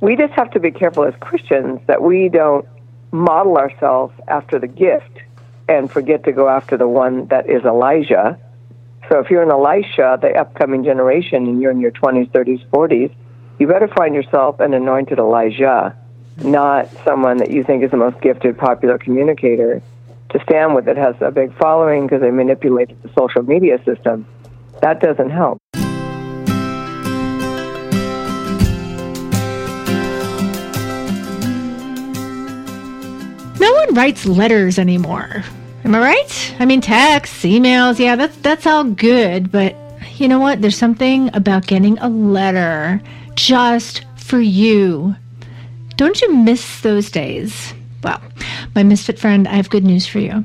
we just have to be careful as Christians that we don't model ourselves after the gift and forget to go after the one that is Elijah. So if you're an Elisha, the upcoming generation, and you're in your 20s, 30s, 40s, you better find yourself an anointed Elijah, not someone that you think is the most gifted, popular communicator to stand with that has a big following because they manipulated the social media system. That doesn't help. No one writes letters anymore. Am I right? I mean, texts, emails, yeah, that's that's all good, but you know what? There's something about getting a letter just for you. Don't you miss those days? Well, my misfit friend, I have good news for you.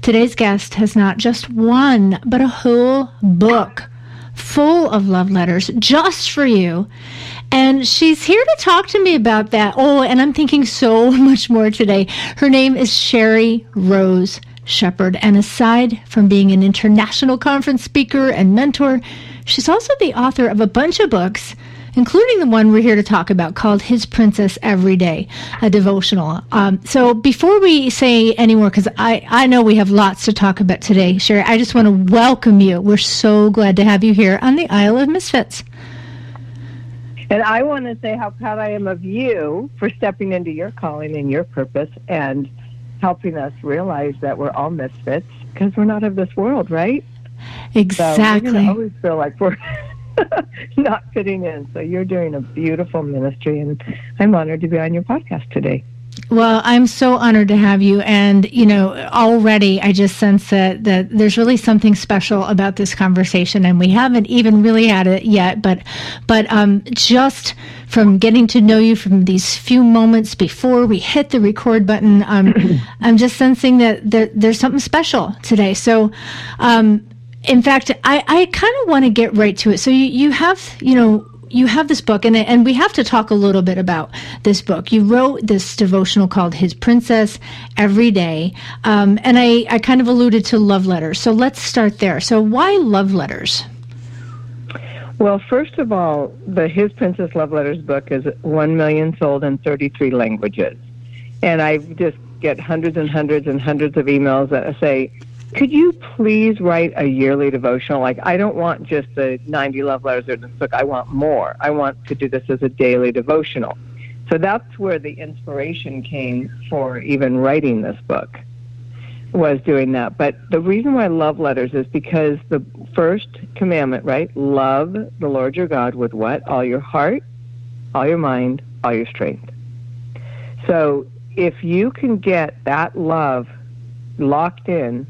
Today's guest has not just one, but a whole book full of love letters just for you. And she's here to talk to me about that. Oh, and I'm thinking so much more today. Her name is Sheri Rose Shepherd. And aside from being an international conference speaker and mentor, she's also the author of a bunch of books including the one we're here to talk about called His Princess Every Day, a devotional. Um, so before we say any more, because I, I know we have lots to talk about today, Sheri, I just want to welcome you. We're so glad to have you here on the Isle of Misfits. And I want to say how proud I am of you for stepping into your calling and your purpose and helping us realize that we're all misfits because we're not of this world, right? Exactly. So we always feel like we're not fitting in. So you're doing a beautiful ministry, and I'm honored to be on your podcast today. Well, I'm so honored to have you. And, you know, already I just sense that, that there's really something special about this conversation. And we haven't even really had it yet. But, but um, just from getting to know you from these few moments before we hit the record button, um, I'm just sensing that there, there's something special today. So, um, in fact, I, I kind of want to get right to it. So you, you have, you know, you have this book, and and we have to talk a little bit about this book. You wrote this devotional called "His Princess Every Day," um, and I I kind of alluded to love letters. So let's start there. So why love letters? Well, first of all, the His Princess Love Letters book is one million sold in 33 languages, and I just get hundreds and hundreds and hundreds of emails that say could you please write a yearly devotional? Like, I don't want just the 90 love letters in this book. I want more. I want to do this as a daily devotional. So that's where the inspiration came for even writing this book was doing that. But the reason why love letters is because the first commandment, right? Love the Lord your God with what? All your heart, all your mind, all your strength. So if you can get that love locked in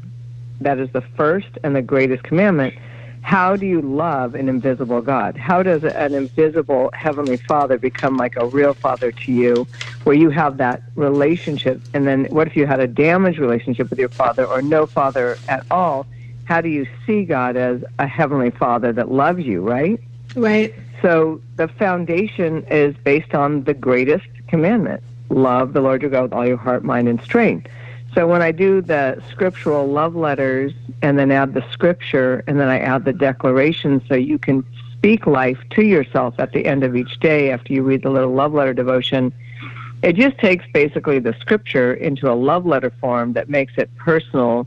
that is the first and the greatest commandment. How do you love an invisible God? How does an invisible Heavenly Father become like a real Father to you, where you have that relationship? And then what if you had a damaged relationship with your Father or no Father at all? How do you see God as a Heavenly Father that loves you, right? Right. So the foundation is based on the greatest commandment love the Lord your God with all your heart, mind, and strength. So when I do the scriptural love letters and then add the scripture and then I add the declaration so you can speak life to yourself at the end of each day after you read the little love letter devotion, it just takes basically the scripture into a love letter form that makes it personal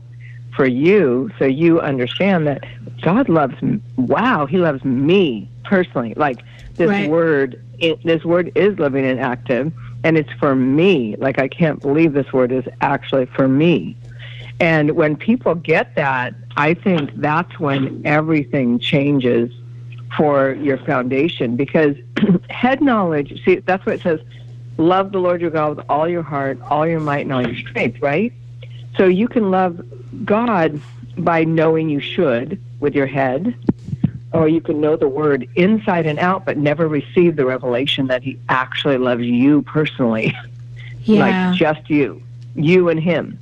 for you so you understand that God loves wow, he loves me personally. Like this right. word it, this word is living and active and it's for me. Like, I can't believe this word is actually for me. And when people get that, I think that's when everything changes for your foundation because head knowledge, see, that's what it says love the Lord your God with all your heart, all your might, and all your strength, right? So you can love God by knowing you should with your head, or you can know the word inside and out but never receive the revelation that he actually loves you personally. Yeah. like just you you and him.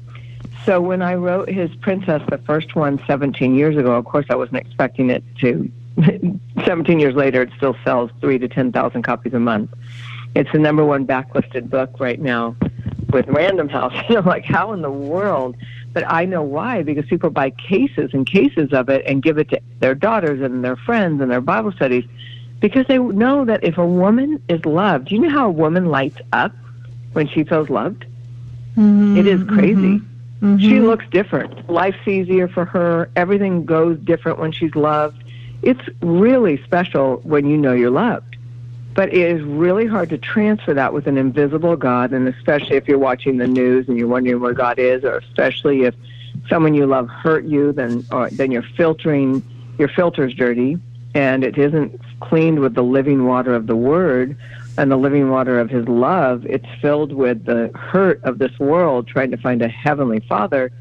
So when i wrote his princess the first one 17 years ago of course i wasn't expecting it to 17 years later it still sells 3 to 10,000 copies a month. It's the number one backlisted book right now with random house. And i'm like how in the world but I know why because people buy cases and cases of it and give it to their daughters and their friends and their Bible studies. because they know that if a woman is loved, you know how a woman lights up when she feels loved? Mhm, It is crazy. mhm, mhm. She looks different. Life's easier for her. Everything goes different when she's loved. It's really special when you know you're loved. But it is really hard to transfer that with an invisible God, and especially if you're watching the news and you're wondering where God is, or especially if someone you love hurt you, then or, then you're filtering your filter's dirty, and it isn't cleaned with the living water of the Word and the living water of His love. It's filled with the hurt of this world, trying to find a heavenly Father,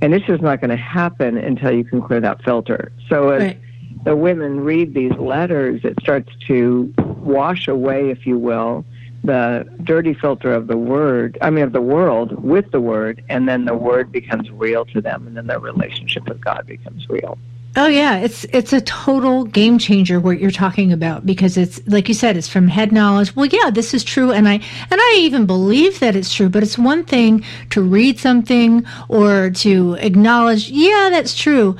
and it's just not going to happen until you can clear that filter. So as Right. the women read these letters, it starts to wash away, if you will, the dirty filter of the word, I mean, of the world with the word, and then the word becomes real to them, and then their relationship with God becomes real. Oh yeah, it's it's a total game changer what you're talking about because it's like you said, it's from head knowledge. Well, yeah, this is true, and I and I even believe that it's true. But it's one thing to read something or to acknowledge, yeah, that's true,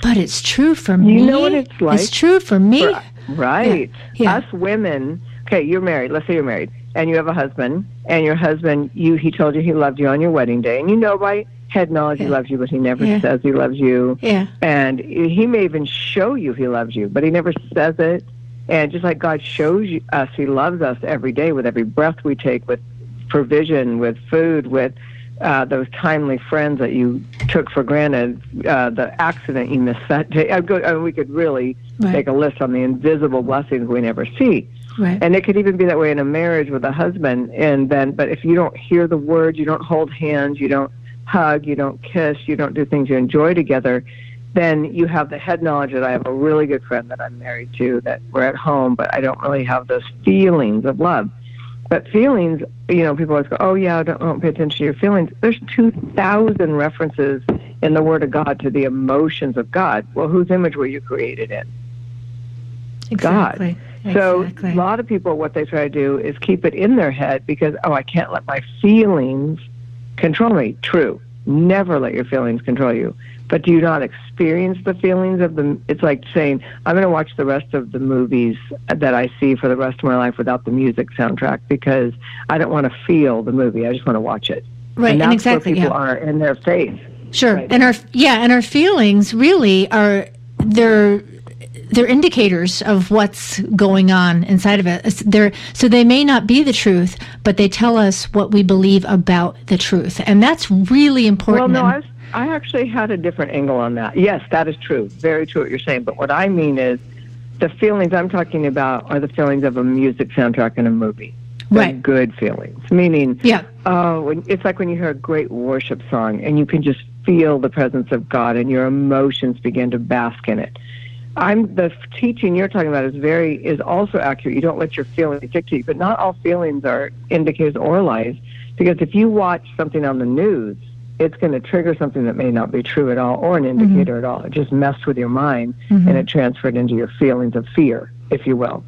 but it's true for me. You know what it's like? It's true for me. For- Right. Yeah. Us women, okay, you're married. Let's say you're married, and you have a husband, and your husband, you he told you he loved you on your wedding day, and you know by head knowledge he loves you, but he never Yeah. says he loves you. Yeah. And he may even show you he loves you, but he never says it. And just like God shows us he loves us every day with every breath we take, with provision, with food, with uh, those timely friends that you took for granted, uh, the accident you missed that day. I go, I mean, we could really Right. make a list on the invisible blessings we never see. Right. And it could even be that way in a marriage with a husband. And then, but if you don't hear the words, you don't hold hands, you don't hug, you don't kiss, you don't do things you enjoy together, then you have the head knowledge that I have a really good friend that I'm married to, that we're at home, but I don't really have those feelings of love. But feelings, you know, people always go, oh, yeah, don't, don't pay attention to your feelings. There's 2,000 references in the Word of God to the emotions of God. Well, whose image were you created in? God. Exactly. So Exactly. a lot of people, what they try to do is keep it in their head because, oh, I can't let my feelings control me. True. Never let your feelings control you. But do you not experience the feelings of the? It's like saying, I'm going to watch the rest of the movies that I see for the rest of my life without the music soundtrack because I don't want to feel the movie. I just want to watch it. right. and And, exactly. where people Yeah. are in their faith. Sure. Right. And our yeah, and our feelings really are they're they're indicators of what's going on inside of us. They're so they may not be the truth, but they tell us what we believe about the truth, and that's really important. Well, no, I, was, I actually had a different angle on that. Yes, that is true. Very true what you're saying. But what I mean is the feelings I'm talking about are the feelings of a music soundtrack in a movie. They're Right. good feelings. Meaning, yeah. oh, when, it's like when you hear a great worship song and you can just feel the presence of God and your emotions begin to bask in it. I'm the teaching you're talking about is very is also accurate. You don't let your feelings dictate, you, but not all feelings are indicators or lies. Because if you watch something on the news, it's going to trigger something that may not be true at all or an indicator at all. It just messed with your mind Mhm. and it transferred into your feelings of fear, if you will.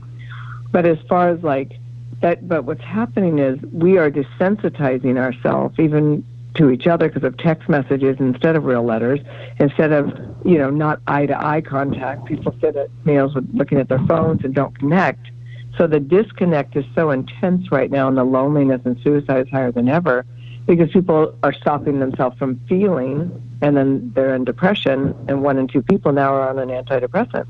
But as far as like that, but what's happening is we are desensitizing ourselves even to each other because of text messages instead of real letters, instead of you know not eye to eye contact. People sit at meals with looking at their phones and don't connect. So the disconnect is so intense right now, and the loneliness and suicide is higher than ever because people are stopping themselves from feeling, and then they're in depression, and one in two people now are on an antidepressant.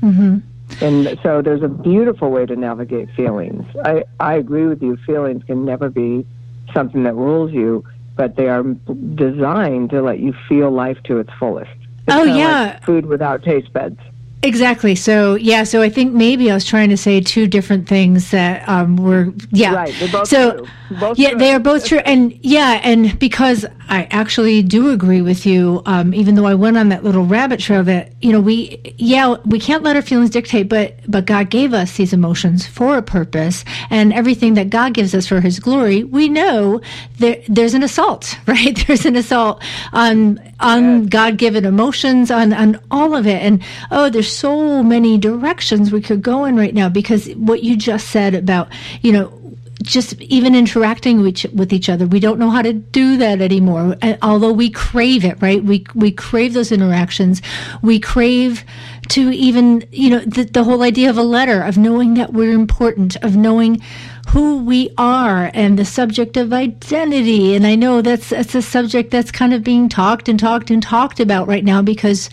hmm And so there's a beautiful way to navigate feelings. I, I agree with you. Feelings can never be something that rules you, but they are designed to let you feel life to its fullest. It's Oh, yeah. like food without taste buds. Exactly. So yeah. So I think maybe I was trying to say two different things that um, were yeah. Right. They're both So, true. Both yeah, true. they are both true, and yeah, and because I actually do agree with you, um, even though I went on that little rabbit trail, that you know, we yeah, we can't let our feelings dictate, but but God gave us these emotions for a purpose, and everything that God gives us for His glory, we know there there's an assault, right? There's an assault on on God given emotions, on on all of it, and oh, there's so many directions we could go in right now because what you just said about you know just even interacting with each, other. We don't know how to do that anymore. Uh, although we crave it, right? We we crave those interactions. We crave to even, you know, the, the whole idea of a letter, of knowing that we're important, of knowing who we are and the subject of identity. And I know that's that's a subject that's kind of being talked and talked and talked about right now because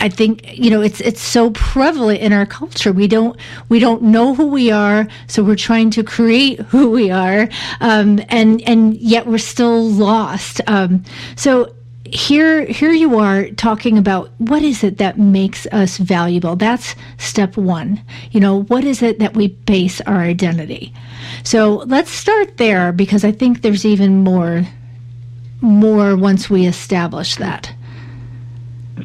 I think you know it's it's so prevalent in our culture. We don't we don't know who we are, so we're trying to create who we are, um, and and yet we're still lost. Um, so here here you are talking about what is it that makes us valuable that's step 1 you know what is it that we base our identity so let's start there because i think there's even more more once we establish that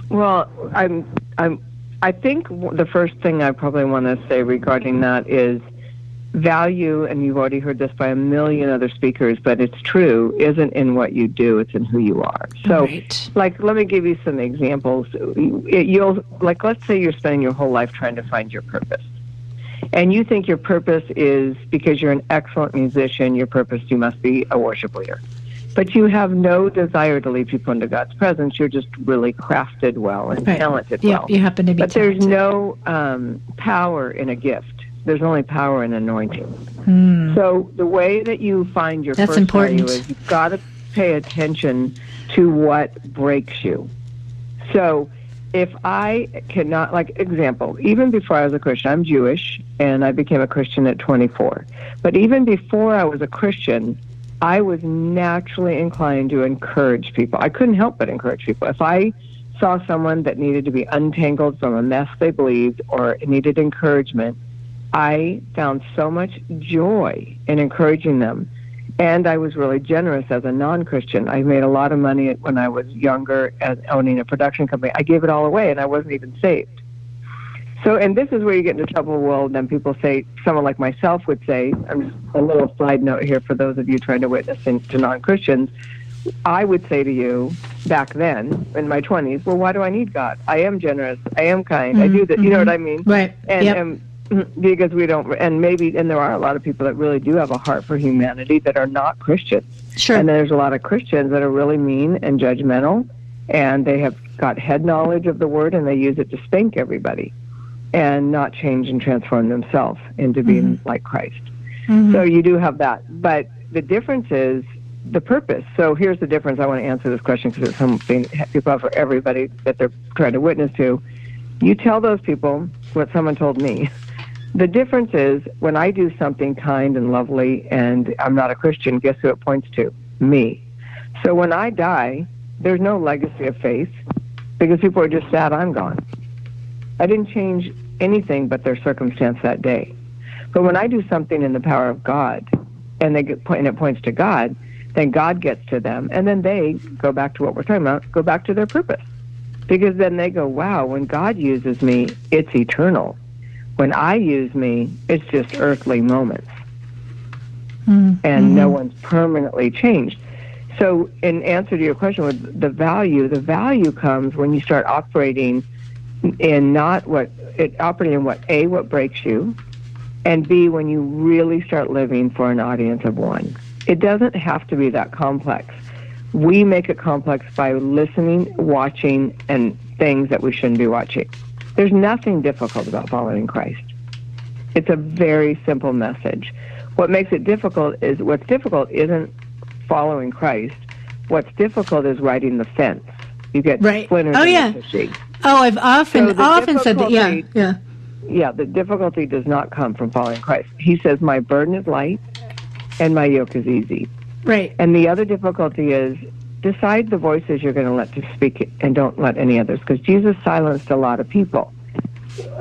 well, I'm I'm I think the first thing I probably want to say regarding that is value, and you've already heard this by a million other speakers, but it's true, isn't in what you do, it's in who you are. So, right. like, let me give you some examples. You'll, like, let's say you're spending your whole life trying to find your purpose. And you think your purpose is because you're an excellent musician, your purpose, you must be a worship leader but you have no desire to lead people into God's presence. You're just really crafted well and right. talented yeah, well. You happen to be. But talented. there's no um, power in a gift. There's only power in anointing. Hmm. So the way that you find your That's first important. value is you've got to pay attention to what breaks you. So if I cannot, like example, even before I was a Christian, I'm Jewish and I became a Christian at 24. But even before I was a Christian, I was naturally inclined to encourage people. I couldn't help but encourage people. If I saw someone that needed to be untangled from a mess they believed or needed encouragement, I found so much joy in encouraging them. And I was really generous as a non Christian. I made a lot of money when I was younger as owning a production company. I gave it all away and I wasn't even saved. So, and this is where you get into trouble. Well, then people say, someone like myself would say, I'm just a little side note here for those of you trying to witness in, to non Christians. I would say to you back then in my 20s, well, why do I need God? I am generous. I am kind. Mm-hmm. I do that. You know what I mean? Right. And, yep. and because we don't, and maybe, and there are a lot of people that really do have a heart for humanity that are not Christians. Sure. And there's a lot of Christians that are really mean and judgmental, and they have got head knowledge of the word and they use it to spank everybody and not change and transform themselves into being mm-hmm. like Christ. Mm-hmm. So you do have that. But the difference is the purpose. So here's the difference. I want to answer this question because it's something people have for everybody that they're trying to witness to. You tell those people what someone told me. The difference is when I do something kind and lovely and I'm not a Christian, guess who it points to? Me. So when I die, there's no legacy of faith because people are just sad I'm gone. I didn't change anything but their circumstance that day. But when I do something in the power of God, and they get, and it points to God, then God gets to them, and then they go back to what we're talking about, go back to their purpose, because then they go, "Wow, when God uses me, it's eternal. When I use me, it's just earthly moments, mm-hmm. and no one's permanently changed." So, in answer to your question, with the value, the value comes when you start operating in not what it operating in what a what breaks you, and b when you really start living for an audience of one. It doesn't have to be that complex. We make it complex by listening, watching, and things that we shouldn't be watching. There's nothing difficult about following Christ. It's a very simple message. What makes it difficult is what's difficult isn't following Christ. What's difficult is riding the fence. You get right. splinters oh, in yeah. the Oh, I've often so often said that. Yeah, yeah. Yeah, the difficulty does not come from following Christ. He says, "My burden is light, and my yoke is easy." Right. And the other difficulty is decide the voices you're going to let to speak, and don't let any others, because Jesus silenced a lot of people.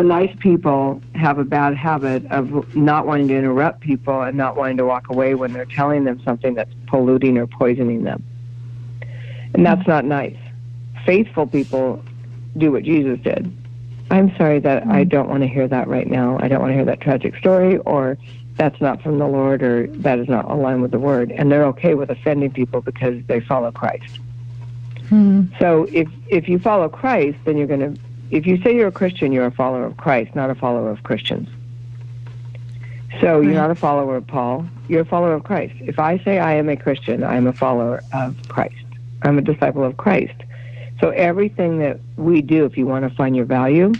Nice people have a bad habit of not wanting to interrupt people and not wanting to walk away when they're telling them something that's polluting or poisoning them. And that's mm-hmm. not nice. Faithful people do what Jesus did. I'm sorry that mm-hmm. I don't want to hear that right now. I don't want to hear that tragic story, or that's not from the Lord, or that is not aligned with the Word. And they're okay with offending people because they follow Christ. Mm-hmm. So if if you follow Christ, then you're going to. If you say you're a Christian, you're a follower of Christ, not a follower of Christians. So you're not a follower of Paul. You're a follower of Christ. If I say I am a Christian, I am a follower of Christ. I'm a disciple of Christ. So everything that we do, if you want to find your value,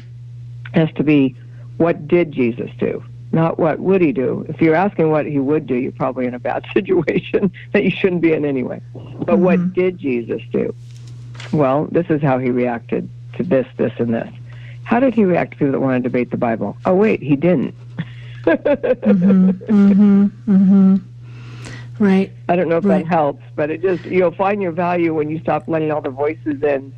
has to be what did Jesus do? Not what would he do. If you're asking what he would do, you're probably in a bad situation that you shouldn't be in anyway. But mm-hmm. what did Jesus do? Well, this is how he reacted to this, this, and this. How did he react to people that want to debate the Bible? Oh, wait, he didn't. mm-hmm, mm-hmm, mm-hmm. Right. I don't know if right. that helps, but it just you'll find your value when you stop letting all the voices in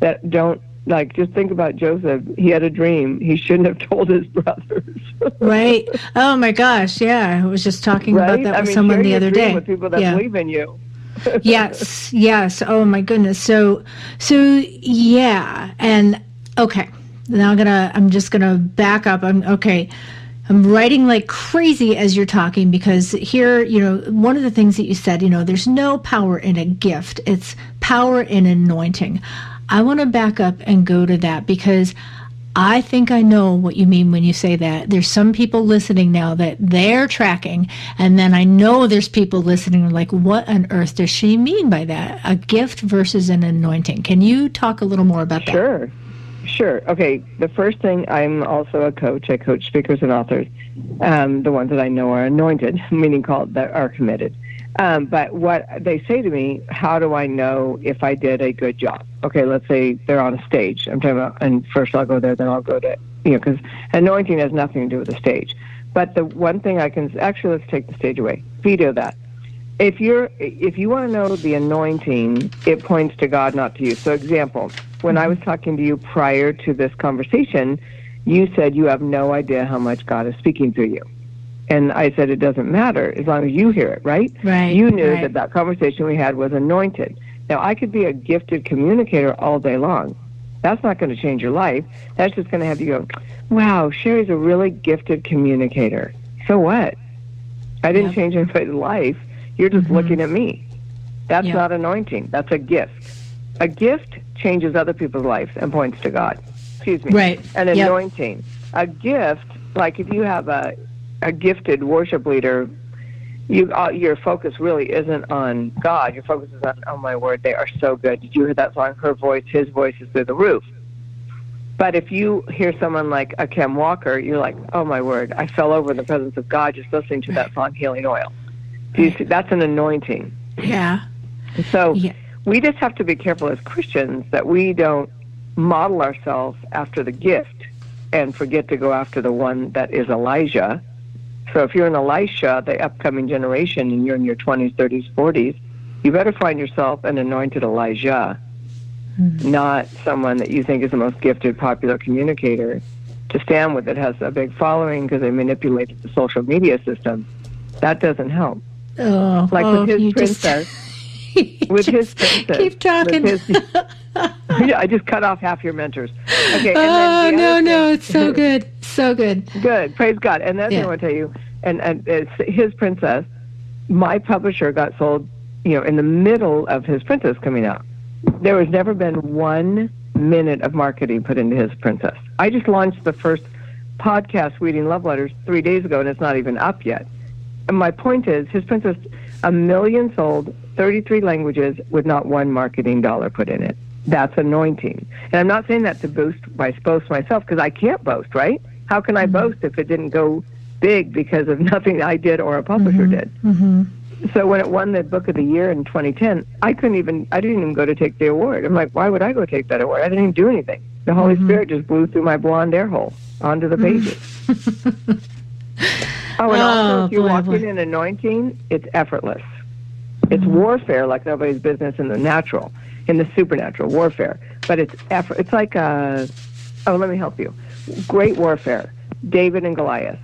that don't like just think about Joseph. He had a dream. He shouldn't have told his brothers. right. Oh my gosh. Yeah. I was just talking right? about that I with mean, someone the other day. With people that yeah. believe in you. yes. Yes. Oh my goodness. So so yeah. And okay. Now I'm gonna I'm just gonna back up. I'm okay. I'm writing like crazy as you're talking because here, you know, one of the things that you said, you know, there's no power in a gift, it's power in anointing. I want to back up and go to that because I think I know what you mean when you say that. There's some people listening now that they're tracking, and then I know there's people listening like, what on earth does she mean by that? A gift versus an anointing. Can you talk a little more about that? Sure. Sure. Okay. The first thing, I'm also a coach. I coach speakers and authors, um, the ones that I know are anointed, meaning called that are committed. Um, but what they say to me, how do I know if I did a good job? Okay, let's say they're on a stage. I'm talking about, and first I'll go there, then I'll go to, you know, because anointing has nothing to do with the stage. But the one thing I can actually let's take the stage away. Veto that. If you're if you want to know the anointing, it points to God, not to you. So, example, when I was mm-hmm. talking to you prior to this conversation, you said you have no idea how much God is speaking through you. And I said it doesn't matter as long as you hear it, right? Right. You knew right. that that conversation we had was anointed. Now, I could be a gifted communicator all day long. That's not going to change your life. That's just going to have you go, wow, Sheri's a really gifted communicator. So what? I didn't yep. change anybody's life. You're just mm-hmm. looking at me. That's yep. not anointing. That's a gift. A gift changes other people's lives and points to God. Excuse me. Right. An anointing. Yep. A gift, like if you have a, a gifted worship leader, you uh, your focus really isn't on God. Your focus is on, oh my word, they are so good. Did you hear that song? Her voice, his voice is through the roof. But if you hear someone like a Kim Walker, you're like, oh my word, I fell over in the presence of God just listening to that song, Healing Oil. Do you see? That's an anointing. Yeah. So yeah we just have to be careful as Christians that we don't model ourselves after the gift and forget to go after the one that is Elijah. So if you're an Elisha, the upcoming generation, and you're in your 20s, 30s, 40s, you better find yourself an anointed Elijah, mm-hmm. not someone that you think is the most gifted, popular communicator. To stand with that has a big following because they manipulated the social media system. That doesn't help. Oh, like oh, with his princess. Just with his princess. Keep talking. His, yeah, I just cut off half your mentors. Okay. oh no, no, it's so good, so good. Good, praise God. And that's yeah. what I want to tell you. And and it's his princess. My publisher got sold, you know, in the middle of his princess coming out. There has never been one minute of marketing put into his princess. I just launched the first podcast, Reading Love Letters, three days ago, and it's not even up yet. And my point is, his princess, a million sold, 33 languages with not one marketing dollar put in it. That's anointing. And I'm not saying that to boost my boast myself because I can't boast, right? How can I mm-hmm. boast if it didn't go big because of nothing I did or a publisher mm-hmm. did? Mm-hmm. So when it won the book of the year in 2010, I couldn't even I didn't even go to take the award. I'm like, why would I go take that award? I didn't even do anything. The Holy mm-hmm. Spirit just blew through my blonde air hole onto the pages. oh, and also if you're boy, walking boy. in anointing, it's effortless. It's warfare like nobody's business in the natural, in the supernatural warfare. But it's effort. It's like uh, oh, let me help you. Great warfare, David and Goliath,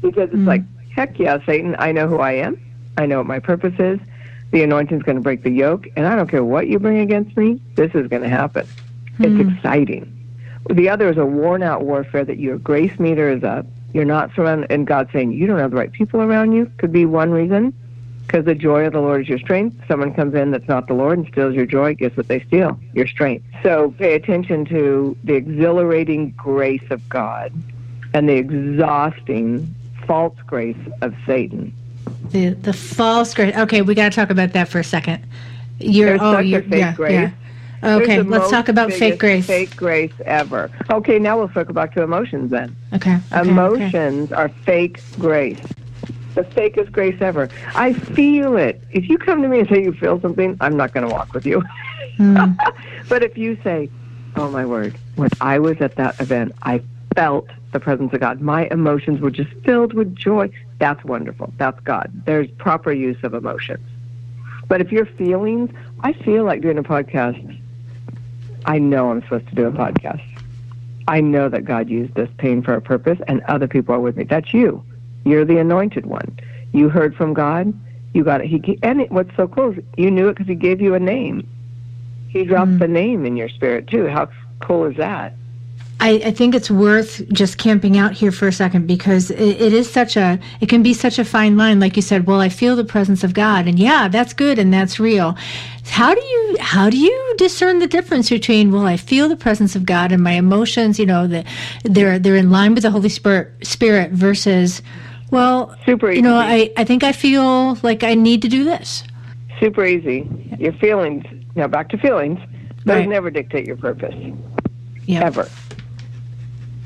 because it's mm like heck yeah, Satan. I know who I am. I know what my purpose is. The anointing's going to break the yoke, and I don't care what you bring against me. This is going to happen. mm It's hmm. exciting. The other is a worn out warfare that your grace meter is up. You're not surrounded, and God's saying you don't have the right people around you. Could be one reason because the joy of the Lord is your strength. Someone comes in that's not the Lord and steals your joy. Guess what they steal? Your strength. So pay attention to the exhilarating grace of God and the exhausting false grace of Satan. The the false grace. Okay, we got to talk about that for a second. You're There's oh such a you're fake yeah, grace. yeah. Okay, let's talk about fake grace. Fake grace ever. Okay, now we'll circle back to emotions then. Okay, okay, okay. Emotions are fake grace. The fakest grace ever. I feel it. If you come to me and say you feel something, I'm not going to walk with you. Hmm. but if you say, oh my word, when I was at that event, I felt the presence of God. My emotions were just filled with joy. That's wonderful. That's God. There's proper use of emotions. But if your feelings, I feel like doing a podcast. I know I'm supposed to do a podcast. I know that God used this pain for a purpose, and other people are with me. That's you. You're the anointed one. You heard from God. You got it. He and it, what's so cool is you knew it because He gave you a name. He dropped Mm. the name in your spirit too. How cool is that? I, I think it's worth just camping out here for a second because it, it is such a it can be such a fine line like you said well i feel the presence of god and yeah that's good and that's real how do you how do you discern the difference between well i feel the presence of god and my emotions you know that they're they're in line with the holy spirit spirit versus well Super easy. you know i i think i feel like i need to do this Super easy. Your feelings. Now back to feelings. Those Right. never dictate your purpose yeah ever.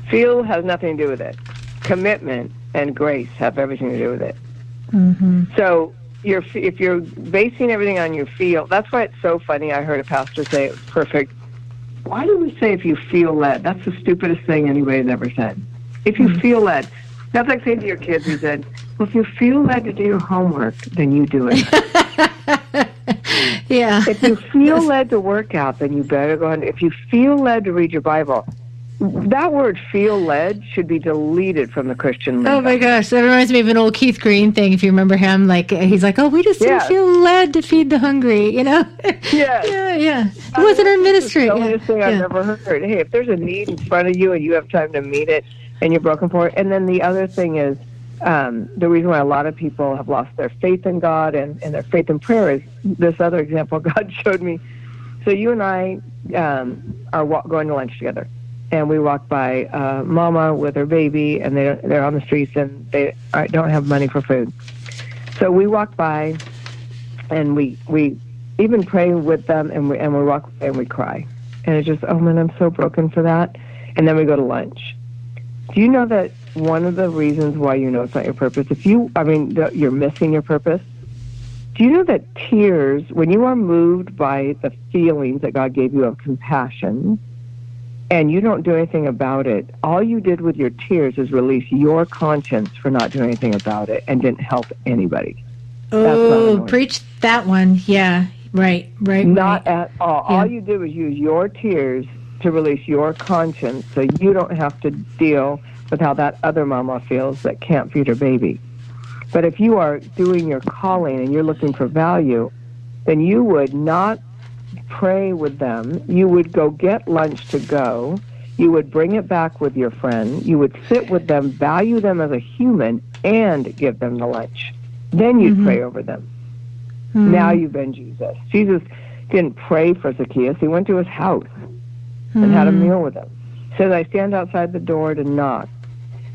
Feel has nothing to do with it. Commitment and grace have everything to do with it. hmm So you're, if you're basing everything on your feel, that's why it's so funny. I heard a pastor say it was perfect. Why do we say if you feel led? That's the stupidest thing anybody's ever said. If you feel led, that's like saying to your kids, you said, well, if you feel led to do your homework, then you do it. yeah if you feel led to work out, then you better go on. If you feel led to read your Bible, that word feel led should be deleted from the Christian lingo. Oh my gosh, that reminds me of an old Keith Green thing. If you remember him, like he's like, "Oh, we just didn't feel led to feed the hungry," you know? Yes. yeah, yeah. It wasn't our ministry. The Yeah. thing I've yeah. ever heard. Hey, if there's a need in front of you and you have time to meet it and you're broken for it, and then the other thing is um, the reason why a lot of people have lost their faith in God and, and their faith in prayer is this other example God showed me. So you and I um, are wa- going to lunch together, and we walk by uh, Mama with her baby, and they they're on the streets and they don't have money for food. So we walk by, and we we even pray with them, and we and we walk and we cry, and it's just oh man, I'm so broken for that. And then we go to lunch. Do you know that one of the reasons why you know it's not your purpose, if you, I mean, you're missing your purpose? Do you know that tears, when you are moved by the feelings that God gave you of compassion, and you don't do anything about it, all you did with your tears is release your conscience for not doing anything about it and didn't help anybody. Oh, preach that one. Yeah, right, right, Not right. at all. Yeah. All you did was use your tears to release your conscience so you don't have to deal with how that other mama feels that can't feed her baby. But if you are doing your calling and you're looking for value, then you would not pray with them. You would go get lunch to go. You would bring it back with your friend. You would sit with them, value them as a human, and give them the lunch. Then you'd Mhm. pray over them. Hmm. Now you've been Jesus. Jesus didn't pray for Zacchaeus. He went to his house and had a Hmm. meal with him. Says, I stand outside the door to knock.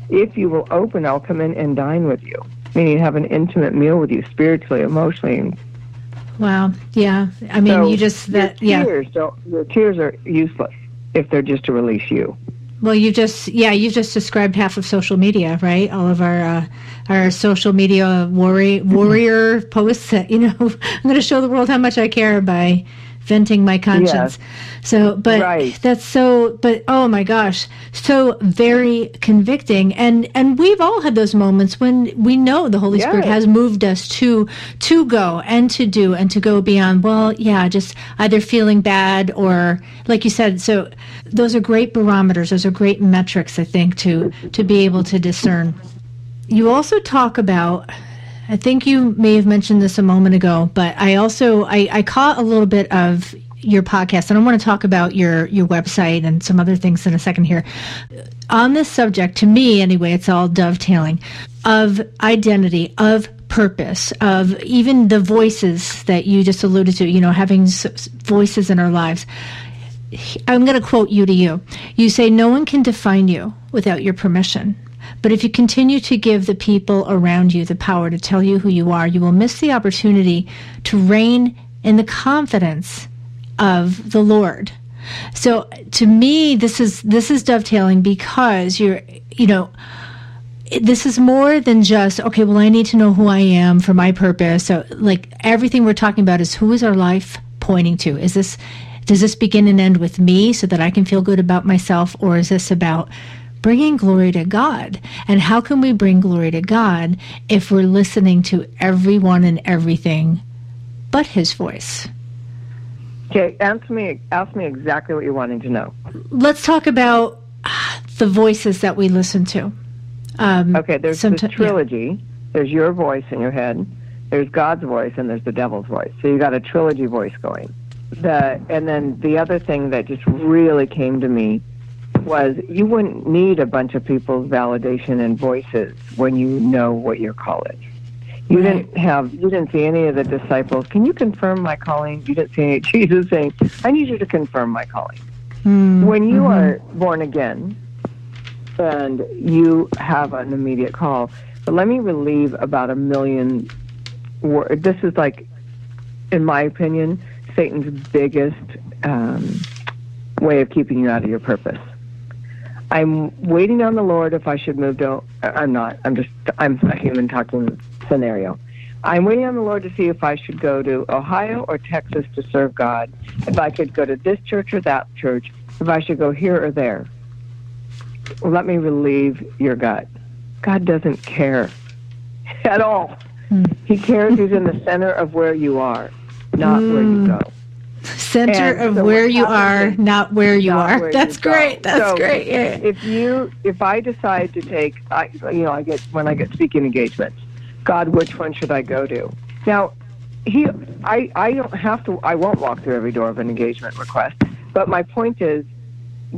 If you will open, I'll come in and dine with you. Meaning have an intimate meal with you spiritually, emotionally. And Wow. Yeah. I mean, so you just that. your Yeah. don't your tears are useless if they're just to release you. Well, you just yeah, you've just described half of social media, right? All of our uh, our social media warrior warrior posts. That, you know, I'm going to show the world how much I care by venting my conscience. So, but Right. that's so. But oh my gosh, so very convicting. And and we've all had those moments when we know the Holy Spirit has moved us to to go and to do and to go beyond. Well, yeah, just either feeling bad or like you said. So those are great barometers. Those are great metrics. I think to to be able to discern. You also talk about. I think you may have mentioned this a moment ago, but I also I, I caught a little bit of your podcast, and I want to talk about your your website and some other things in a second here. On this subject, to me anyway, it's all dovetailing of identity, of purpose, of even the voices that you just alluded to. You know, having voices in our lives. I'm going to quote you to you. You say, No one can define you without your permission. But if you continue to give the people around you the power to tell you who you are, you will miss the opportunity to reign in the confidence of the Lord. So to me, this is this is dovetailing because you're, you know, this is more than just okay. Well, I need to know who I am for my purpose. So, like everything we're talking about is who is our life pointing to? Is this does this begin and end with me so that I can feel good about myself, or is this about bringing glory to God? And how can we bring glory to God if we're listening to everyone and everything but His voice? Okay, ask me ask me exactly what you're wanting to know. Let's talk about the voices that we listen to. Um, okay, there's the trilogy. Yeah. There's your voice in your head. There's God's voice, and there's the devil's voice. So you got a trilogy voice going. The and then the other thing that just really came to me was you wouldn't need a bunch of people's validation and voices when you know what your call is. You right. didn't have you didn't see any of the disciples. Can you confirm my calling? You didn't see any Jesus saying, "I need you to confirm my calling." Mm-hmm. When you mm-hmm. are born again, and you have an immediate call. But let me relieve about a million. Wor- this is like, in my opinion, Satan's biggest um, way of keeping you out of your purpose. I'm waiting on the Lord if I should move to. I'm not. I'm just. I'm a human talking scenario. I'm waiting on the Lord to see if I should go to Ohio or Texas to serve God. If I could go to this church or that church. If I should go here or there let me relieve your gut. God doesn't care at all. Mm. He cares He's in the center of where you are, not where you hmm. go. Center and of so where you are, not where you not are. Where That's you great. That's so great. Yeah. If you, if I decide to take, I, you know, I get when I get speaking engagements. God, which one should I go to? Now, he, I, I don't have to. I won't walk through every door of an engagement request. But my point is,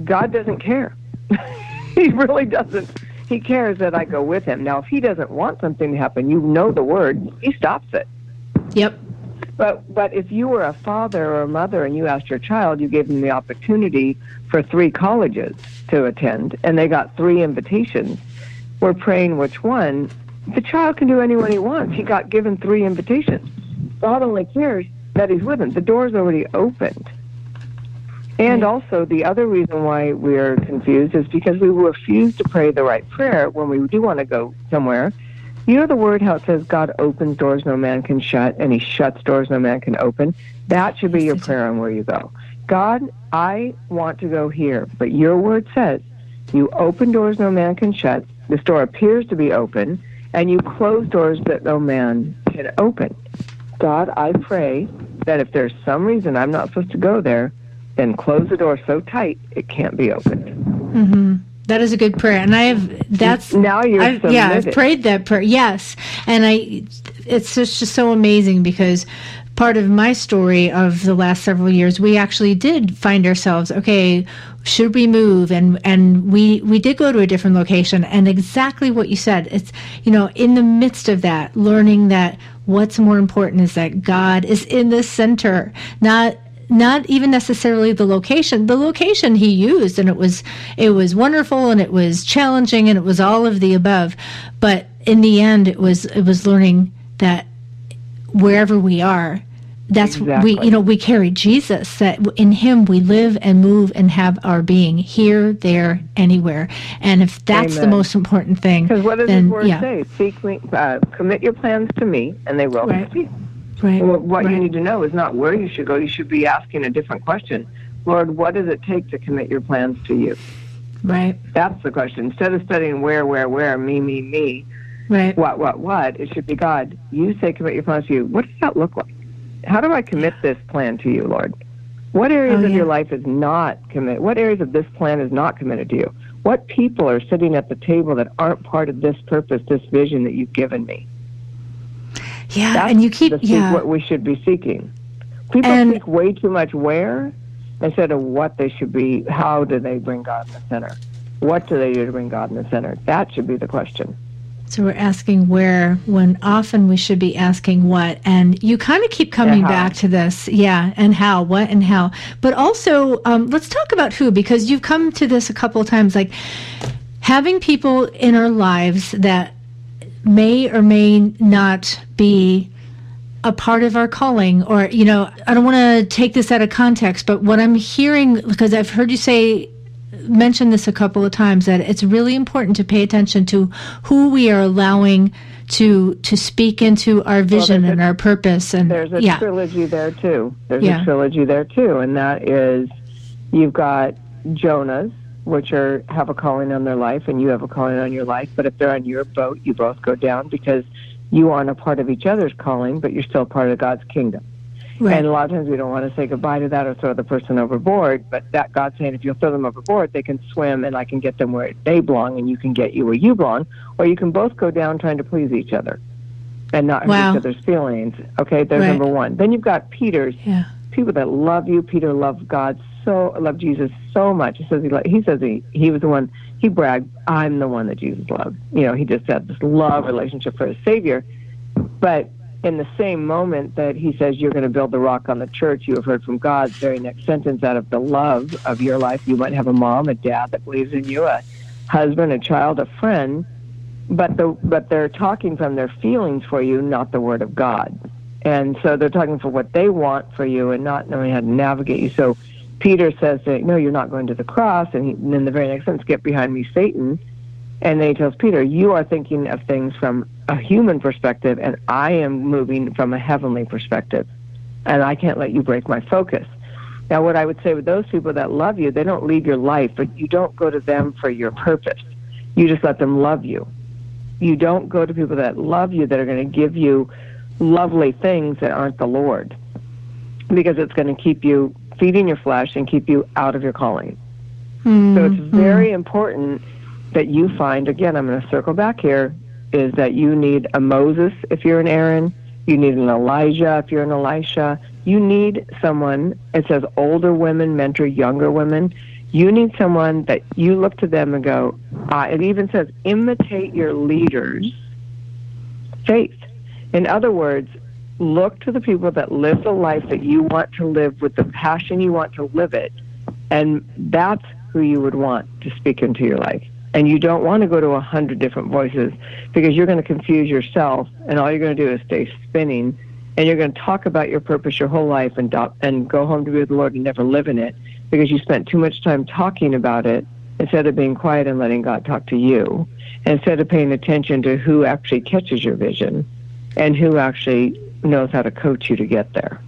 God doesn't care. he really doesn't. He cares that I go with him. Now, if he doesn't want something to happen, you know the word, he stops it. Yep. But but if you were a father or a mother and you asked your child, you gave them the opportunity for three colleges to attend, and they got three invitations. We're praying which one. The child can do anyone he wants. He got given three invitations. God only cares that he's with him. The door's already opened. And also, the other reason why we're confused is because we refuse to pray the right prayer when we do want to go somewhere. You know the word how it says God opens doors no man can shut, and He shuts doors no man can open? That should be your prayer on where you go. God, I want to go here, but your word says you open doors no man can shut. This door appears to be open, and you close doors that no man can open. God, I pray that if there's some reason I'm not supposed to go there, then close the door so tight it can't be opened. Mm-hmm. That is a good prayer, and I have that's now you're I've, yeah I've prayed that prayer. Yes, and I it's just, just so amazing because part of my story of the last several years we actually did find ourselves okay should we move? And and we we did go to a different location. And exactly what you said it's you know in the midst of that learning that what's more important is that God is in the center not not even necessarily the location the location he used and it was it was wonderful and it was challenging and it was all of the above but in the end it was it was learning that wherever we are that's exactly. we you know we carry jesus that in him we live and move and have our being here there anywhere and if that's Amen. the most important thing because what does then, his word yeah. say seek me uh, commit your plans to me and they will right. Right. Well, what right. you need to know is not where you should go. You should be asking a different question. Lord, what does it take to commit your plans to you? Right. That's the question. Instead of studying where, where, where, me, me, me, right. what, what, what, it should be God. You say commit your plans to you. What does that look like? How do I commit this plan to you, Lord? What areas oh, of your life is not committed? What areas of this plan is not committed to you? What people are sitting at the table that aren't part of this purpose, this vision that you've given me? Yeah, That's and you keep yeah. what we should be seeking. People and, think way too much where instead of what they should be. How do they bring God in the center? What do they do to bring God in the center? That should be the question. So we're asking where when often we should be asking what. And you kind of keep coming back to this. Yeah. And how, what and how. But also, um, let's talk about who, because you've come to this a couple of times. Like, having people in our lives that may or may not be a part of our calling or you know i don't want to take this out of context but what i'm hearing because i've heard you say mention this a couple of times that it's really important to pay attention to who we are allowing to to speak into our vision well, and a, our purpose and there's a yeah. trilogy there too there's yeah. a trilogy there too and that is you've got jonah's which are have a calling on their life and you have a calling on your life but if they're on your boat you both go down because you aren't a part of each other's calling, but you're still part of God's kingdom. Right. And a lot of times we don't want to say goodbye to that or throw the person overboard, but that God's saying if you'll throw them overboard, they can swim and I can get them where they belong and you can get you where you belong, or you can both go down trying to please each other and not wow. hurt each other's feelings. Okay, there's right. number one. Then you've got Peter's yeah. people that love you. Peter loved God so loved Jesus so much. He says he he says he he was the one he bragged, I'm the one that Jesus loved. You know, he just had this love relationship for his Savior. But in the same moment that he says you're going to build the rock on the church, you have heard from God, very next sentence out of the love of your life, you might have a mom, a dad that believes in you, a husband, a child, a friend, but the but they're talking from their feelings for you, not the word of God. And so they're talking for what they want for you and not knowing how to navigate you. So Peter says, that, "No, you're not going to the cross." And, he, and then the very next sentence, "Get behind me, Satan." And then he tells Peter, "You are thinking of things from a human perspective, and I am moving from a heavenly perspective, and I can't let you break my focus." Now, what I would say with those people that love you, they don't leave your life, but you don't go to them for your purpose. You just let them love you. You don't go to people that love you that are going to give you lovely things that aren't the Lord, because it's going to keep you feeding your flesh and keep you out of your calling. Mm-hmm. So it's mm-hmm. very important that you find, again, I'm going to circle back here, is that you need a Moses if you're an Aaron, you need an Elijah if you're an Elisha, you need someone, it says older women mentor younger women. You need someone that you look to them and go, uh, it even says, imitate your leaders' faith. In other words, look to the people that live the life that you want to live with the passion you want to live it. And that's who you would want to speak into your life. And you don't want to go to a hundred different voices because you're going to confuse yourself, and all you're going to do is stay spinning, and you're going to talk about your purpose your whole life and do- and go home to be with the Lord and never live in it because you spent too much time talking about it instead of being quiet and letting God talk to you, instead of paying attention to who actually catches your vision and who actually knows how to coach you to get there.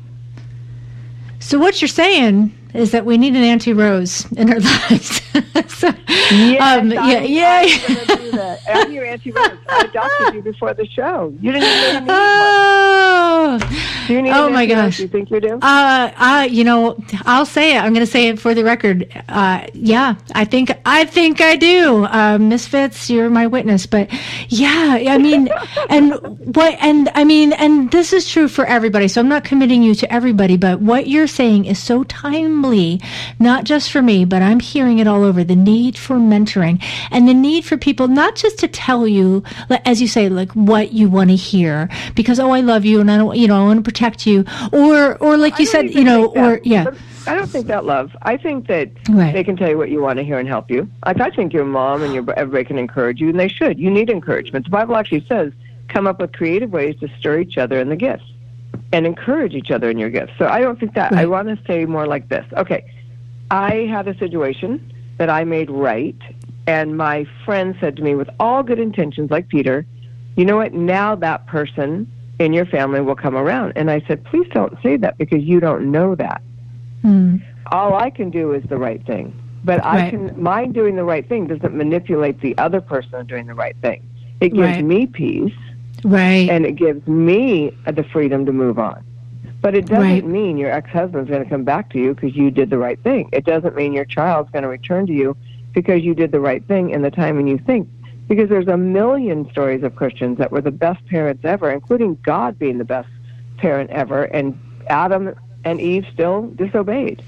So what you're saying is that we need an Auntie Rose in our lives. so, yes, um, yeah, yeah. yeah. I'm your Auntie Rose. I adopted you before the show. You didn't even needed oh. Do you need oh my gosh! You think you do? Uh, uh, you know, I'll say it. I'm going to say it for the record. Uh, yeah, I think I think I do. Uh, Misfits, you're my witness. But yeah, I mean, and what? And I mean, and this is true for everybody. So I'm not committing you to everybody, but what you're saying is so timely, not just for me, but I'm hearing it all over. The need for mentoring and the need for people not just to tell you, as you say, like what you want to hear, because oh, I love you, and I don't, you know, I want to protect you or or like you said you know or yeah I don't think that love. I think that right. they can tell you what you want to hear and help you. Like I think your mom and your everybody can encourage you, and they should. You need encouragement. The Bible actually says, "Come up with creative ways to stir each other in the gifts and encourage each other in your gifts." So I don't think that. Right. I want to say more like this. Okay, I had a situation that I made right, and my friend said to me, with all good intentions, like Peter, "You know what? Now that person in your family will come around. And I said, please don't say that because you don't know that. Mm. All I can do is the right thing. But I right. can my doing the right thing doesn't manipulate the other person doing the right thing. It gives right. me peace. Right. And it gives me the freedom to move on. But it doesn't right. mean your ex-husband's going to come back to you because you did the right thing. It doesn't mean your child's going to return to you because you did the right thing in the time when you think because there's a million stories of Christians that were the best parents ever, including God being the best parent ever, and Adam and Eve still disobeyed.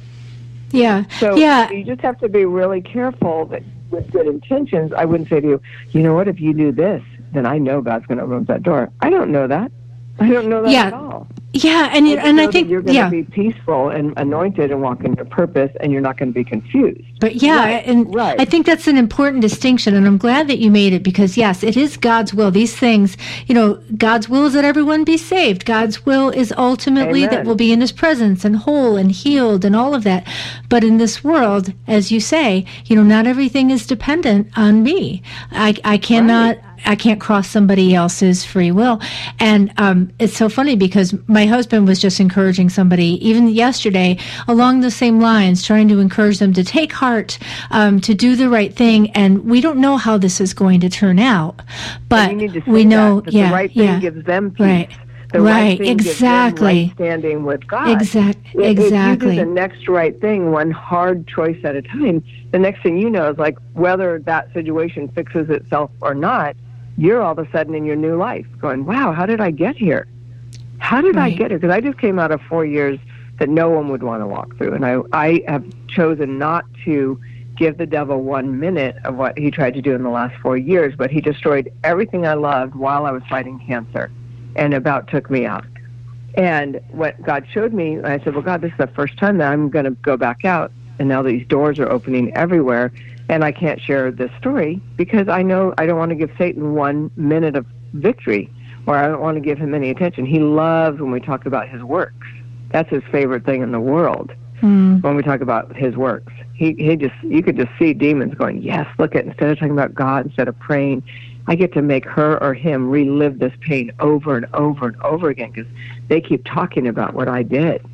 Yeah. So yeah. you just have to be really careful that with good intentions. I wouldn't say to you, you know what, if you do this, then I know God's going to open up that door. I don't know that. I don't know that yeah. at all. Yeah, and Just and I think you're going to yeah, be peaceful and anointed and walk in your purpose, and you're not going to be confused. But yeah, Right, and right. I think that's an important distinction, and I'm glad that you made it because yes, it is God's will. These things, you know, God's will is that everyone be saved. God's will is ultimately that we'll be in His presence and whole and healed and all of that. But in this world, as you say, you know, not everything is dependent on me. I I cannot. I can't cross somebody else's free will. And um, it's so funny because my husband was just encouraging somebody, even yesterday, along the same lines, trying to encourage them to take heart, um, to do the right thing. And we don't know how this is going to turn out, but we know, that, that yeah, the right thing yeah, gives them peace. Right. The Right, right thing exactly. right standing with God. Exact- If- If exactly. you do the next right thing, one hard choice at a time, the next thing you know is like whether that situation fixes itself or not, you're all of a sudden in your new life going, wow, how did I get here? How did I get here? Because I just came out of four years that no one would want to walk through. And I, I have chosen not to give the devil one minute of what he tried to do in the last four years, but he destroyed everything I loved while I was fighting cancer and about took me out. And what God showed me, I said, Well, God, this is the first time that I'm going to go back out. And now these doors are opening everywhere. And I can't share this story because I know I don't want to give Satan one minute of victory or I don't want to give him any attention. He loves when we talk about his works. That's his favorite thing in the world Mm, when we talk about his works. He he just you could just see demons going, Yes, look at instead of talking about God, instead of praying, I get to make her or him relive this pain over and over and over again because they keep talking about what I did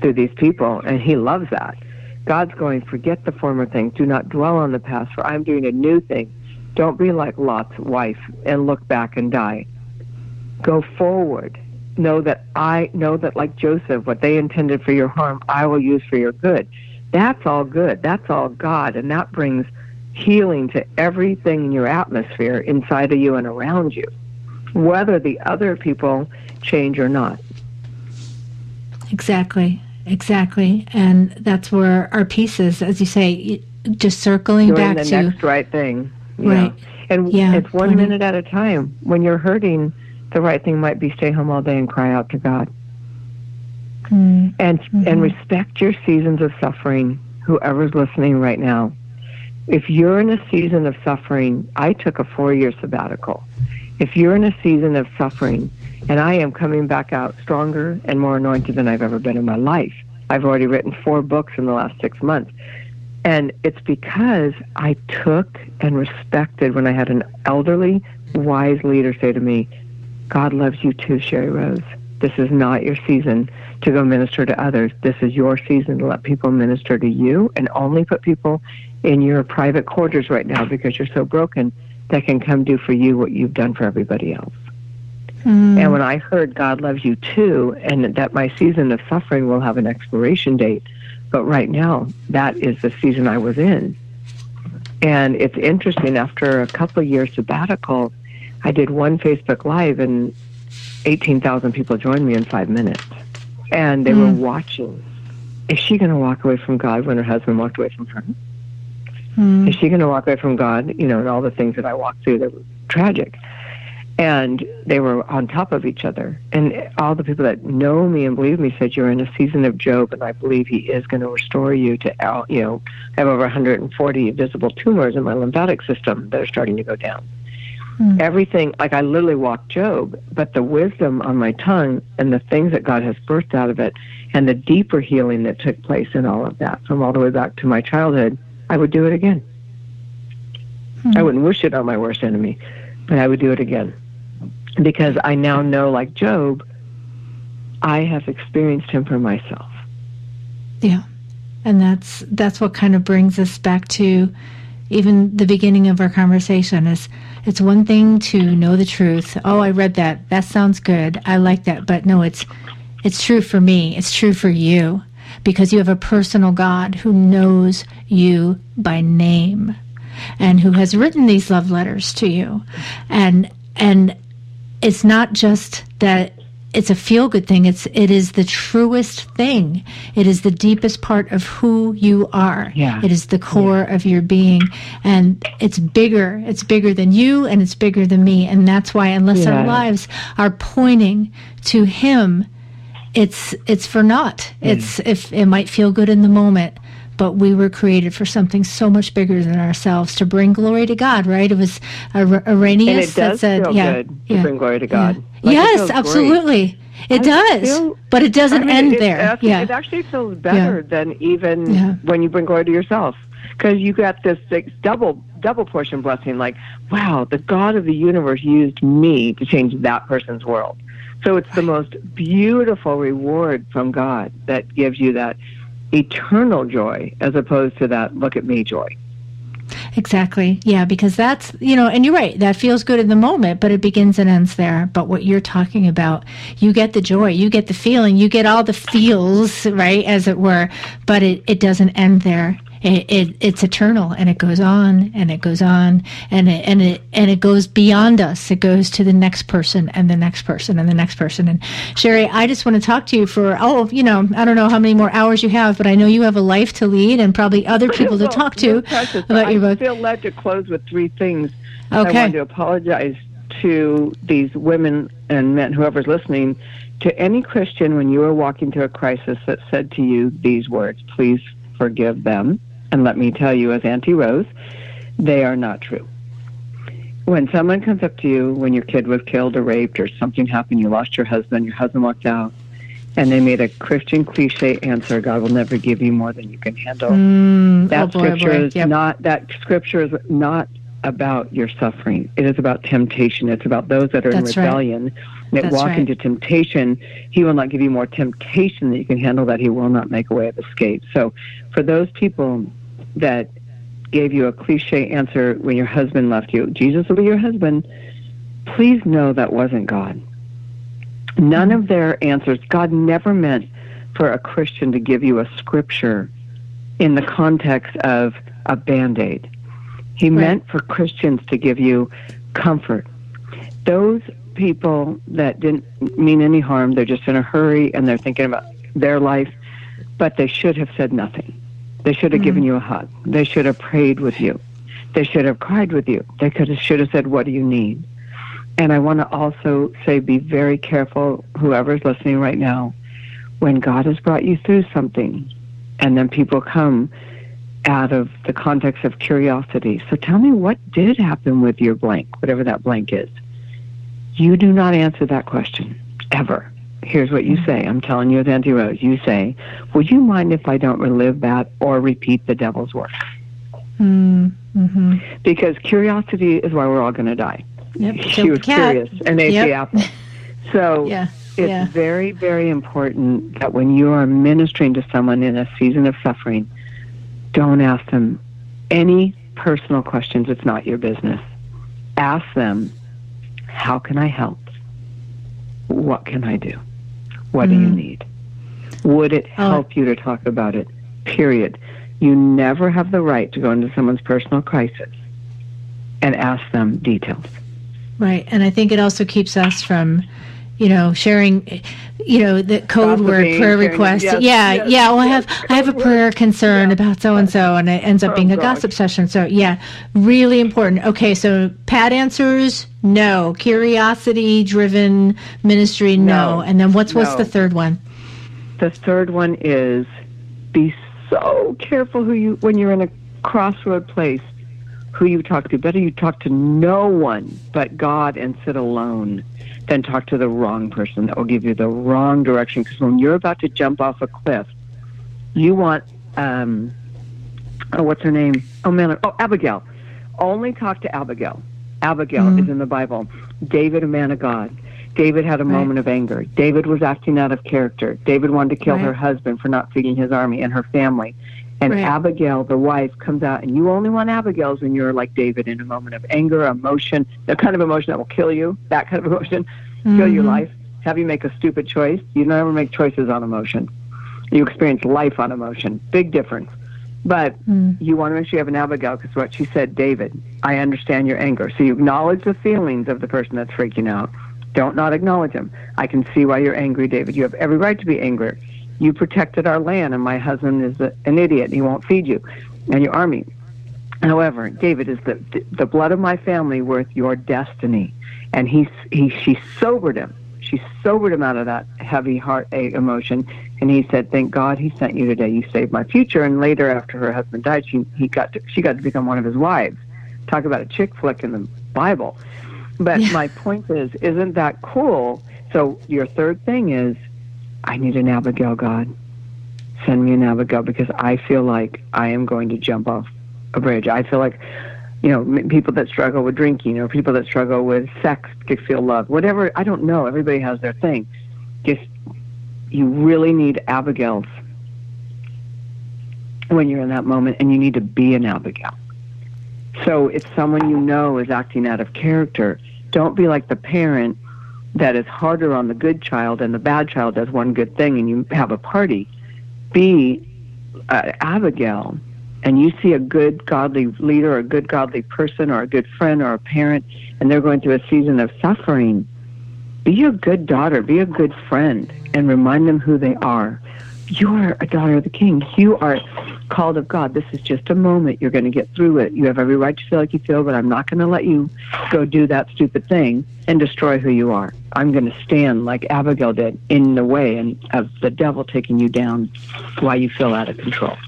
through these people, and he loves that. God's going, forget the former things. Do not dwell on the past, for I'm doing a new thing. Don't be like Lot's wife and look back and die. Go forward. Know that I know that, like Joseph, what they intended for your harm, I will use for your good. That's all good. That's all God, and that brings healing to everything in your atmosphere inside of you and around you, whether the other people change or not. exactly, exactly, and that's where our pieces, as you say, just circling doing back the to next right thing. Right. know. And Yeah, it's one funny. minute at a time. When you're hurting, the right thing might be stay home all day and cry out to God. Mm, And Mhm. and respect your seasons of suffering, whoever's listening right now. If you're in a season of suffering, I took a four year sabbatical. If you're in a season of suffering, and I am coming back out stronger and more anointed than I've ever been in my life. I've already written four books in the last six months. And it's because I took and respected when I had an elderly, wise leader say to me, God loves you too, Sheri Rose. This is not your season to go minister to others. This is your season to let people minister to you and only put people in your private quarters right now because you're so broken that can come do for you what you've done for everybody else. Mm, And when I heard God loves you too, and that my season of suffering will have an expiration date, but right now, that is the season I was in. And it's interesting, after a couple of years sabbatical, I did one Facebook Live and 18,000 people joined me in five minutes. And they were Mm. watching. Is she going to walk away from God when her husband walked away from her? mm, Is she going to walk away from God? You know, and all the things that I walked through that were tragic. And they were on top of each other. And all the people that know me and believe me said, You're in a season of Job, and I believe he is going to restore you to, you know, I have over 140 visible tumors in my lymphatic system that are starting to go down. Hmm. Everything, like I literally walked Job, but the wisdom on my tongue and the things that God has birthed out of it, and the deeper healing that took place in all of that, from all the way back to my childhood, I would do it again. Hmm. I wouldn't wish it on my worst enemy, but I would do it again. Because I now know, like Job, I have experienced him for myself. Yeah. And that's that's what kind of brings us back to even the beginning of our conversation is it's one thing to know the truth. Oh, I read that. That sounds good. I like that. But no, it's it's true for me. It's true for you because you have a personal God who knows you by name and who has written these love letters to you. And and it's not just that it's a feel good thing it's it is the truest thing it is the deepest part of who you are Yeah. it is the core of your being and it's bigger it's bigger than you and it's bigger than me and that's why unless our lives are pointing to him it's it's for naught. Mm. It's if it might feel good in the moment, but we were created for something so much bigger than ourselves to bring glory to God, right? It was Irenaeus that said, yeah, to yeah, bring glory to God. Yeah. Like yes, absolutely. Great. It does, feel, but it doesn't I mean, end it, there. It, yeah. it actually feels better than even when you bring glory to yourself, because you got this double double portion blessing. Like, wow, the God of the universe used me to change that person's world. So it's the most beautiful reward from God that gives you that eternal joy as opposed to that look at me joy. Exactly. Yeah, because that's, you know, and you're right, that feels good in the moment, but it begins and ends there. But what you're talking about, you get the joy, you get the feeling, you get all the feels, right, as it were, but it, it doesn't end there it, it, it's eternal and it goes on and it goes on and it, and it and it goes beyond us. It goes to the next person and the next person and the next person. And Sheri I just want to talk to you for oh you know I don't know how many more hours you have but I know you have a life to lead and probably other people well, to oh, talk to about I your book. I feel led to close with three things. Okay. I want to apologize to these women and men whoever's listening to any Christian when you are walking through a crisis that said to you these words please forgive them and let me tell you, as Auntie Rose, they are not true. When someone comes up to you when your kid was killed or raped or something happened, you lost your husband, your husband walked out, and they made a Christian cliche answer, God will never give you more than you can handle. Mm, that oh boy, scripture boy. is yep. not that scripture is not about your suffering. It is about temptation. It's about those that are That's in rebellion right. that That's walk right. into temptation. He will not give you more temptation that you can handle that he will not make a way of escape. So for those people that gave you a cliche answer when your husband left you. Jesus will be your husband. Please know that wasn't God. None of their answers, God never meant for a Christian to give you a scripture in the context of a band aid. He right. meant for Christians to give you comfort. Those people that didn't mean any harm, they're just in a hurry and they're thinking about their life, but they should have said nothing. They should have mm-hmm. given you a hug. They should have prayed with you. They should have cried with you. They could have should have said, "What do you need?" And I want to also say, be very careful, whoever's listening right now, when God has brought you through something, and then people come out of the context of curiosity. So tell me what did happen with your blank, whatever that blank is. You do not answer that question ever here's what you say. I'm telling you as Auntie Rose. You say, would you mind if I don't relive that or repeat the devil's work? Mm-hmm. Because curiosity is why we're all going to die. Yep. She was curious and ate yep. the apple. So yeah. it's yeah. very, very important that when you are ministering to someone in a season of suffering, don't ask them any personal questions. It's not your business. Ask them, how can I help? What can I do? What mm. do you mm. need? Would it oh. help oh. you to talk about it? Period. You never have the right to go into someone's personal crisis and ask them details. Right. And I think it also keeps us from, you know, sharing, you know, the code Gossiping, word prayer request. Yes, yeah. yes, yeah. Well, I have, I have a prayer concern yeah. about so and so, and it ends up oh, being a gosh. gossip session. So, yeah, really important. Okay. So, Pat answers no. Curiosity driven ministry, no. No. And then what's, what's No. the third one? The third one is be so careful who you when you're in a crossroad place who you talk to. Better you talk to no one but God and sit alone than talk to the wrong person that will give you the wrong direction. Because when you're about to jump off a cliff, you want um, oh, what's her name? Oh man, oh Abigail. Only talk to Abigail. Abigail Mhm. is in the Bible. David, a man of God. David had a Right. moment of anger. David was acting out of character. David wanted to kill Right. her husband for not feeding his army and her family. And Right. Abigail, the wife, comes out, and you only want Abigail's when you're like David in a moment of anger, emotion, the kind of emotion that will kill you, that kind of emotion, kill your Mhm. life, have you make a stupid choice. You never make choices on emotion. You experience life on emotion. Big difference. But Mm. you want to make sure you have an Abigail because what she said, David, I understand your anger. So you acknowledge the feelings of the person that's freaking out. Don't not acknowledge them. I can see why you're angry, David. You have every right to be angry. You protected our land, and my husband is a, an idiot. and He won't feed you and your army. However, David is the the blood of my family worth your destiny, and he he she sobered him. She sobered him out of that heavy heart emotion. And he said, "Thank God he sent you today. You saved my future." And later, after her husband died, she he got to, she got to become one of his wives. Talk about a chick flick in the Bible. But yeah. my point is, isn't that cool? So your third thing is, I need an Abigail, God. Send me an Abigail because I feel like I am going to jump off a bridge. I feel like you know, people that struggle with drinking or people that struggle with sex to feel love, whatever. I don't know. Everybody has their thing. Just you really need Abigail's when you're in that moment, and you need to be an Abigail. So if someone you know is acting out of character, don't be like the parent that is harder on the good child and the bad child does one good thing and you have a party. Be uh, Abigail and you see a good godly leader or a good godly person or a good friend or a parent and they're going through a season of suffering, be a good daughter, be a good friend, and remind them who they are. You are a daughter of the king. You are called of God. This is just a moment. You're going to get through it. You have every right to feel like you feel, but I'm not going to let you go do that stupid thing and destroy who you are. I'm going to stand like Abigail did in the way and of the devil taking you down while you feel out of control.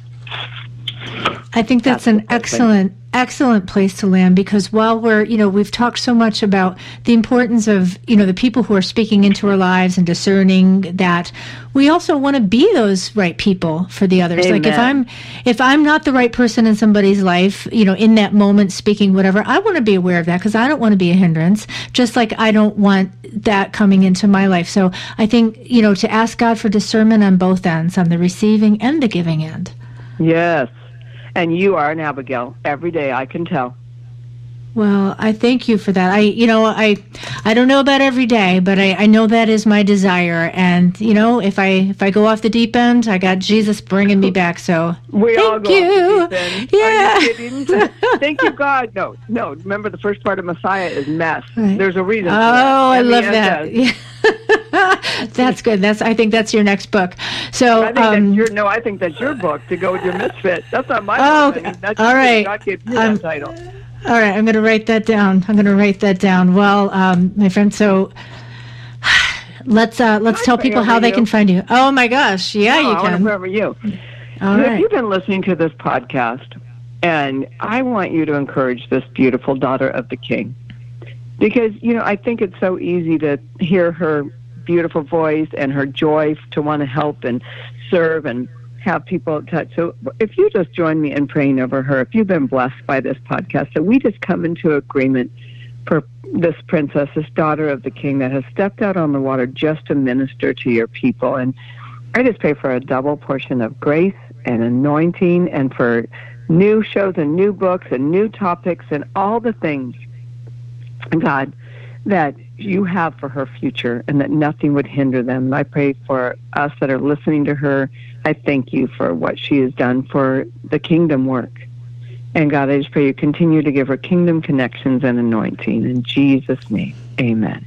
I think that's, that's an excellent excellent place to land because while we're, you know, we've talked so much about the importance of, you know, the people who are speaking into our lives and discerning that we also want to be those right people for the others. Amen. Like if I'm if I'm not the right person in somebody's life, you know, in that moment speaking whatever, I want to be aware of that because I don't want to be a hindrance, just like I don't want that coming into my life. So I think, you know, to ask God for discernment on both ends, on the receiving and the giving end. Yes. And you are an Abigail every day, I can tell. Well, I thank you for that. I, you know, I, I don't know about every day, but I, I know that is my desire. And you know, if I if I go off the deep end, I got Jesus bringing me back. So we thank all go you. off the deep end. Yeah. thank you, God. No, no. Remember, the first part of Messiah is mess. Right. There's a reason. Oh, I love that. Yeah. that's good. That's I think that's your next book. So I think um, that's your no. I think that's your book to go with your misfit. That's not my. Oh, book. I mean, that's all right. God gave you um, title. All right, I'm going to write that down. I'm going to write that down. Well, um, my friend, so let's uh, let's I tell people how they can find you. Oh my gosh, yeah, no, you can. Wherever you. All if you've been listening to this podcast, and I want you to encourage this beautiful daughter of the King, because you know I think it's so easy to hear her beautiful voice and her joy to want to help and serve and have people touch. So if you just join me in praying over her, if you've been blessed by this podcast, so we just come into agreement for this princess, this daughter of the king that has stepped out on the water just to minister to your people. And I just pray for a double portion of grace and anointing and for new shows and new books and new topics and all the things, God, that you have for her future and that nothing would hinder them. And I pray for us that are listening to her. I thank you for what she has done for the kingdom work. And God, I just pray you continue to give her kingdom connections and anointing. In Jesus' name, amen.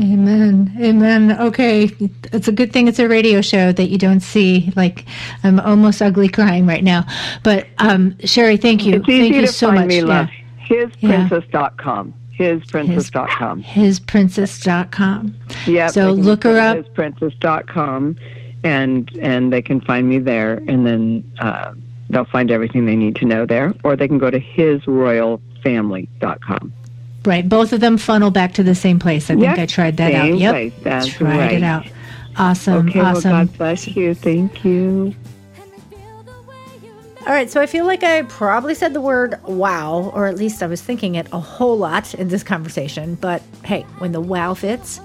Amen. Amen. Okay. It's a good thing it's a radio show that you don't see. Like, I'm almost ugly crying right now. But, um, Sheri, thank you. It's easy thank to you so find much. Me, love. Yeah. Hisprincess.com hisprincess.com. His, hisprincess.com. Yeah. So look her up. Hisprincess.com, and and they can find me there, and then uh, they'll find everything they need to know there, or they can go to hisroyalfamily.com. Right. Both of them funnel back to the same place. I think yep. I tried that same out. Yep. Place. That's tried right. it out. Awesome. Okay, awesome. Well, God bless you. Thank you. All right, so I feel like I probably said the word wow, or at least I was thinking it a whole lot in this conversation. But hey, when the wow fits,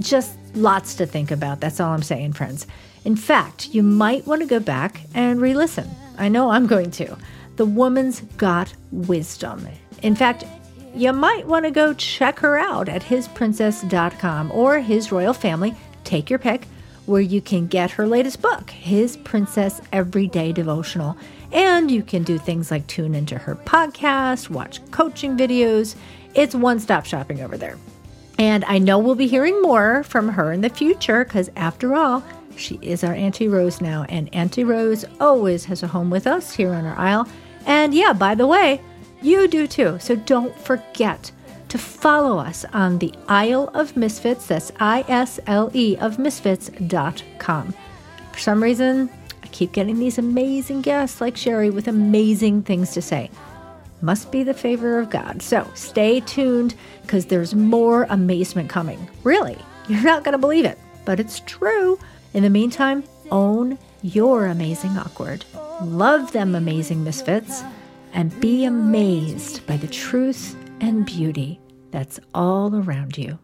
just lots to think about. That's all I'm saying, friends. In fact, you might want to go back and re listen. I know I'm going to. The woman's got wisdom. In fact, you might want to go check her out at hisprincess.com or his royal family. Take your pick where you can get her latest book, His Princess Everyday Devotional. And you can do things like tune into her podcast, watch coaching videos. It's one stop shopping over there. And I know we'll be hearing more from her in the future because, after all, she is our Auntie Rose now. And Auntie Rose always has a home with us here on our aisle. And yeah, by the way, you do too. So don't forget to follow us on the Isle of Misfits. That's I S L E of Misfits.com. For some reason, I keep getting these amazing guests like Sheri with amazing things to say. Must be the favor of God. So stay tuned because there's more amazement coming. Really, you're not going to believe it, but it's true. In the meantime, own your amazing awkward. Love them, amazing misfits, and be amazed by the truth and beauty that's all around you.